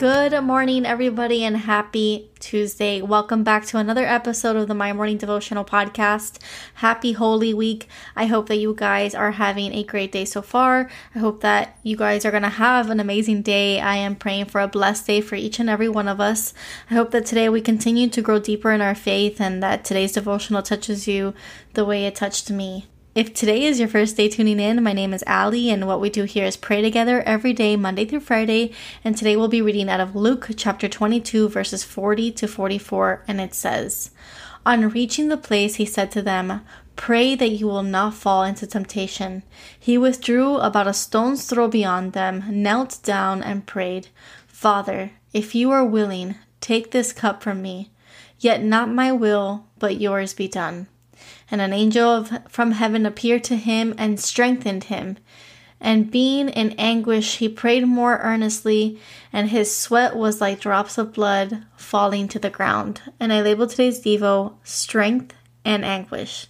Good morning, everybody, and happy Tuesday. Welcome back to another episode of the My Morning Devotional Podcast. Happy Holy Week. I hope that you guys are having a great day so far. I hope that you guys are going to have an amazing day. I am praying for a blessed day for each and every one of us. I hope that today we continue to grow deeper in our faith and that today's devotional touches you the way it touched me. If today is your first day tuning in, my name is Ali, and what we do here is pray together every day, Monday through Friday. And today we'll be reading out of Luke chapter 22, verses 40 to 44, and it says, On reaching the place, he said to them, Pray that you will not fall into temptation. He withdrew about a stone's throw beyond them, knelt down, and prayed, Father, if you are willing, take this cup from me. Yet not my will, but yours be done. And an angel from heaven appeared to him and strengthened him. And being in anguish, he prayed more earnestly, and his sweat was like drops of blood falling to the ground. And I labeled today's Devo Strength and Anguish.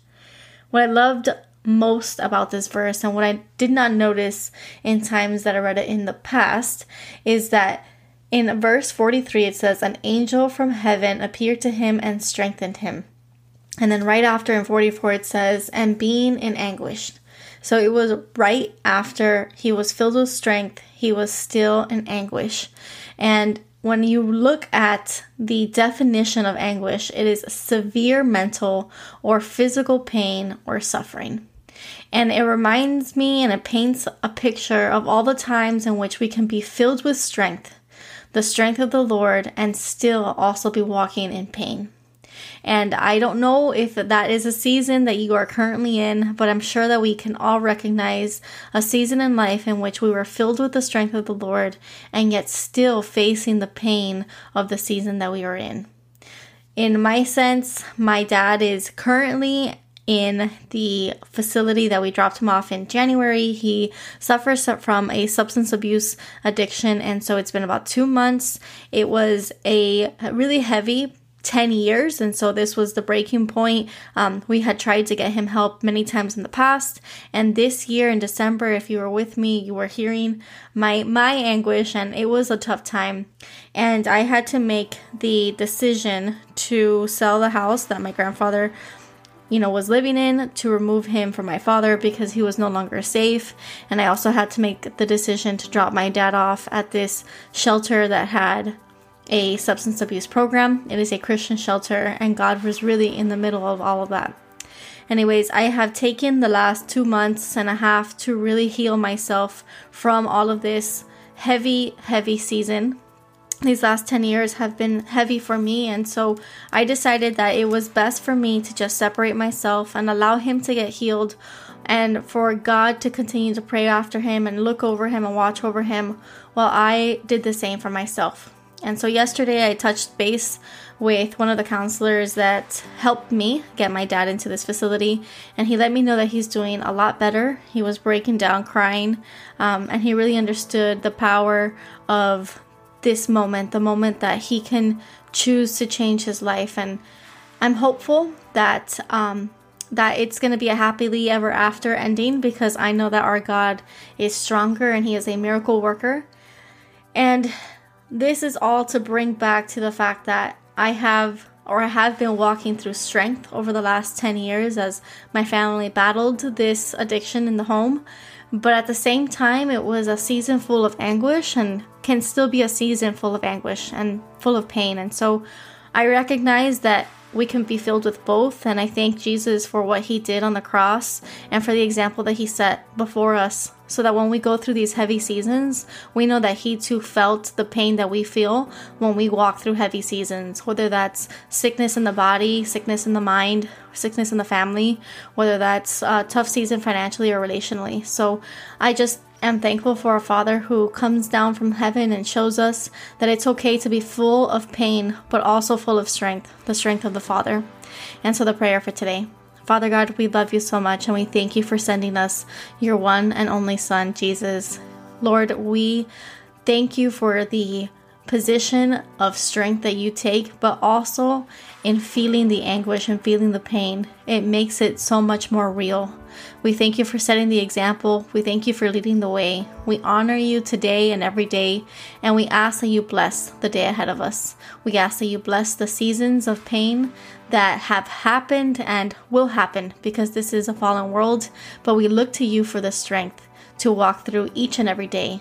What I loved most about this verse, and what I did not notice in times that I read it in the past, is that in verse 43 it says, An angel from heaven appeared to him and strengthened him. And then right after in 44 it says, and being in anguish. So it was right after he was filled with strength, he was still in anguish. And when you look at the definition of anguish, it is severe mental or physical pain or suffering. And it reminds me and it paints a picture of all the times in which we can be filled with strength, the strength of the Lord, and still also be walking in pain. And I don't know if that is a season that you are currently in, but I'm sure that we can all recognize a season in life in which we were filled with the strength of the Lord and yet still facing the pain of the season that we are in. In my sense, my dad is currently in the facility that we dropped him off in January. He suffers from a substance abuse addiction, and so it's been about two months. It was a really heavy 10 years and so this was the breaking point. Um, we had tried to get him help many times in the past and this year in december if you were with me you were hearing my my anguish and it was a tough time. And i had to make the decision to sell the house that my grandfather you know was living in to remove him from my father because he was no longer safe. And i also had to make the decision to drop my dad off at this shelter that had a substance abuse program. It is a Christian shelter, and God was really in the middle of all of that. Anyways, I have taken the last two months and a half to really heal myself from all of this heavy, heavy season. These last 10 years have been heavy for me, and so I decided that it was best for me to just separate myself and allow Him to get healed and for God to continue to pray after Him and look over Him and watch over Him while I did the same for myself. And so yesterday I touched base with one of the counselors that helped me get my dad into this facility, and he let me know that he's doing a lot better. He was breaking down, crying, um, and he really understood the power of this moment, the moment that he can choose to change his life. And I'm hopeful that um, that it's going to be a happily ever after ending because I know that our God is stronger and He is a miracle worker. And this is all to bring back to the fact that I have or I have been walking through strength over the last 10 years as my family battled this addiction in the home. But at the same time, it was a season full of anguish and can still be a season full of anguish and full of pain. And so I recognize that we can be filled with both. And I thank Jesus for what he did on the cross and for the example that he set before us. So that when we go through these heavy seasons, we know that he too felt the pain that we feel when we walk through heavy seasons, whether that's sickness in the body, sickness in the mind, sickness in the family, whether that's a tough season financially or relationally. So I just am thankful for a Father who comes down from heaven and shows us that it's okay to be full of pain, but also full of strength, the strength of the Father. And so the prayer for today. Father God, we love you so much and we thank you for sending us your one and only Son, Jesus. Lord, we thank you for the position of strength that you take, but also in feeling the anguish and feeling the pain. It makes it so much more real. We thank you for setting the example. We thank you for leading the way. We honor you today and every day, and we ask that you bless the day ahead of us. We ask that you bless the seasons of pain that have happened and will happen because this is a fallen world, but we look to you for the strength to walk through each and every day.